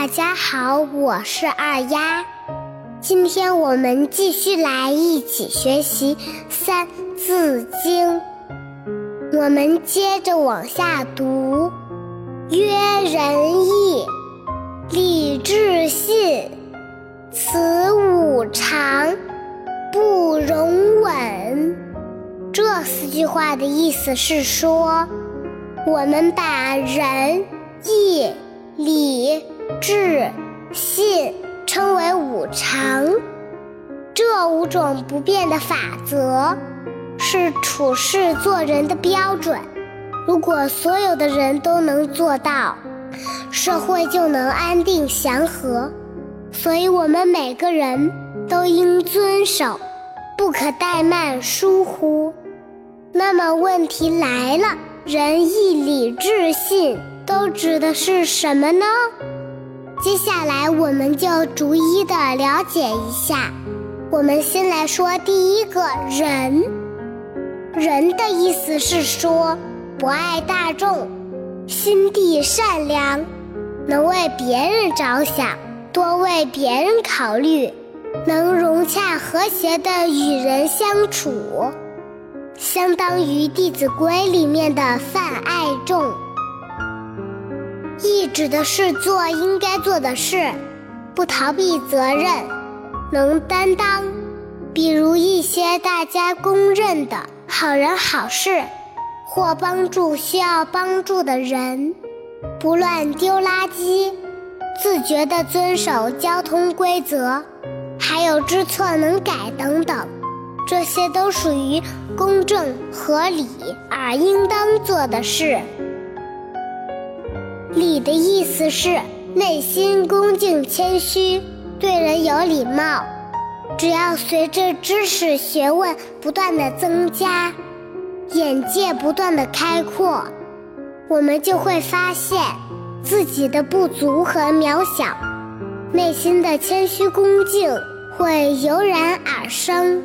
大家好，我是二丫。今天我们继续来一起学习《三字经》，我们接着往下读：曰仁义，礼智信，此五常，不容紊。这四句话的意思是说，我们把仁义。礼、智、信称为五常，这五种不变的法则是处事做人的标准。如果所有的人都能做到，社会就能安定祥和。所以，我们每个人都应遵守，不可怠慢疏忽。那么，问题来了：仁义礼智信。都指的是什么呢？接下来我们就逐一的了解一下。我们先来说第一个“仁”。仁的意思是说，不爱大众，心地善良，能为别人着想，多为别人考虑，能融洽和谐的与人相处，相当于《弟子规》里面的泛爱众。指的是做应该做的事，不逃避责任，能担当。比如一些大家公认的好人好事，或帮助需要帮助的人，不乱丢垃圾，自觉地遵守交通规则，还有知错能改等等，这些都属于公正合理而应当做的事。礼的意思是内心恭敬谦虚，对人有礼貌。只要随着知识学问不断的增加，眼界不断的开阔，我们就会发现自己的不足和渺小，内心的谦虚恭敬会油然而生。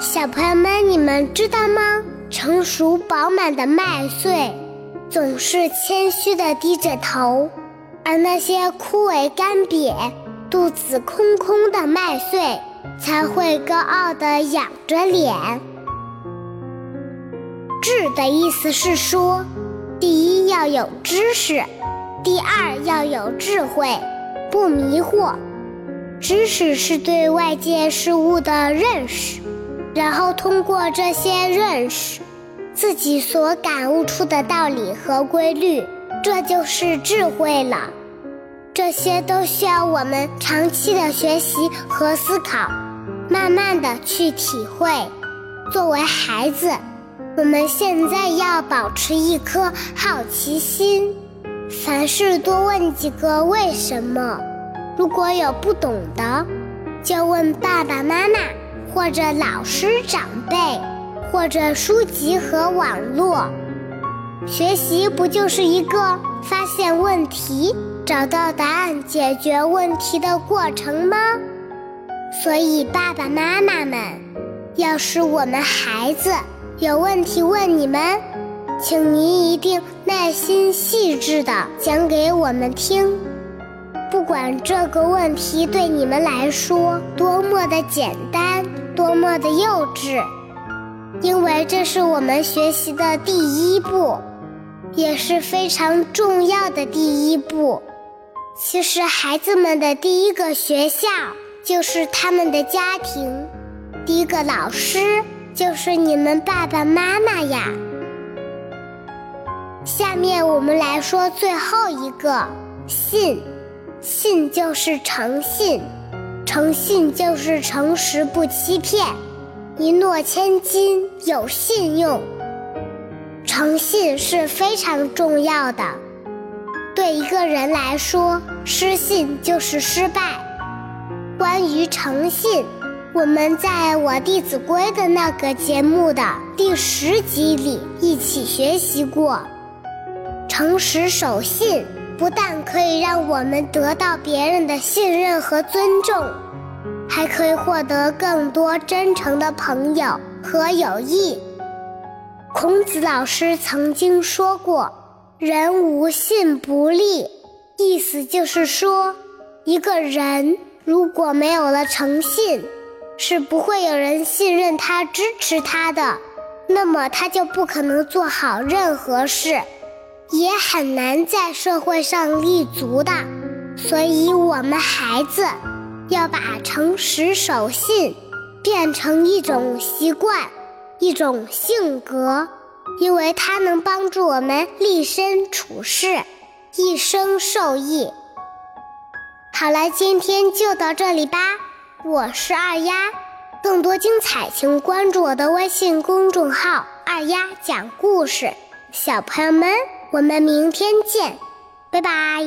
小朋友们，你们知道吗？成熟饱满的麦穗。总是谦虚地低着头，而那些枯萎干瘪、肚子空空的麦穗，才会高傲地仰着脸。智的意思是说，第一要有知识，第二要有智慧，不迷惑。知识是对外界事物的认识，然后通过这些认识。自己所感悟出的道理和规律，这就是智慧了。这些都需要我们长期的学习和思考，慢慢的去体会。作为孩子，我们现在要保持一颗好奇心，凡事多问几个为什么。如果有不懂的，就问爸爸妈妈或者老师长辈。或者书籍和网络学习，不就是一个发现问题、找到答案、解决问题的过程吗？所以，爸爸妈妈们，要是我们孩子有问题问你们，请您一定耐心细致地讲给我们听。不管这个问题对你们来说多么的简单，多么的幼稚。因为这是我们学习的第一步，也是非常重要的第一步。其实，孩子们的第一个学校就是他们的家庭，第一个老师就是你们爸爸妈妈呀。下面我们来说最后一个“信”，信就是诚信，诚信就是诚实不欺骗。一诺千金，有信用。诚信是非常重要的。对一个人来说，失信就是失败。关于诚信，我们在我《弟子规》的那个节目的第十集里一起学习过。诚实守信，不但可以让我们得到别人的信任和尊重。还可以获得更多真诚的朋友和友谊。孔子老师曾经说过：“人无信不立，意思就是说，一个人如果没有了诚信，是不会有人信任他、支持他的，那么他就不可能做好任何事，也很难在社会上立足的。所以，我们孩子要把诚实守信变成一种习惯、一种性格，因为它能帮助我们立身处世，一生受益。好了，今天就到这里吧。我是二丫，更多精彩请关注我的微信公众号“二丫讲故事”。小朋友们，我们明天见，拜拜。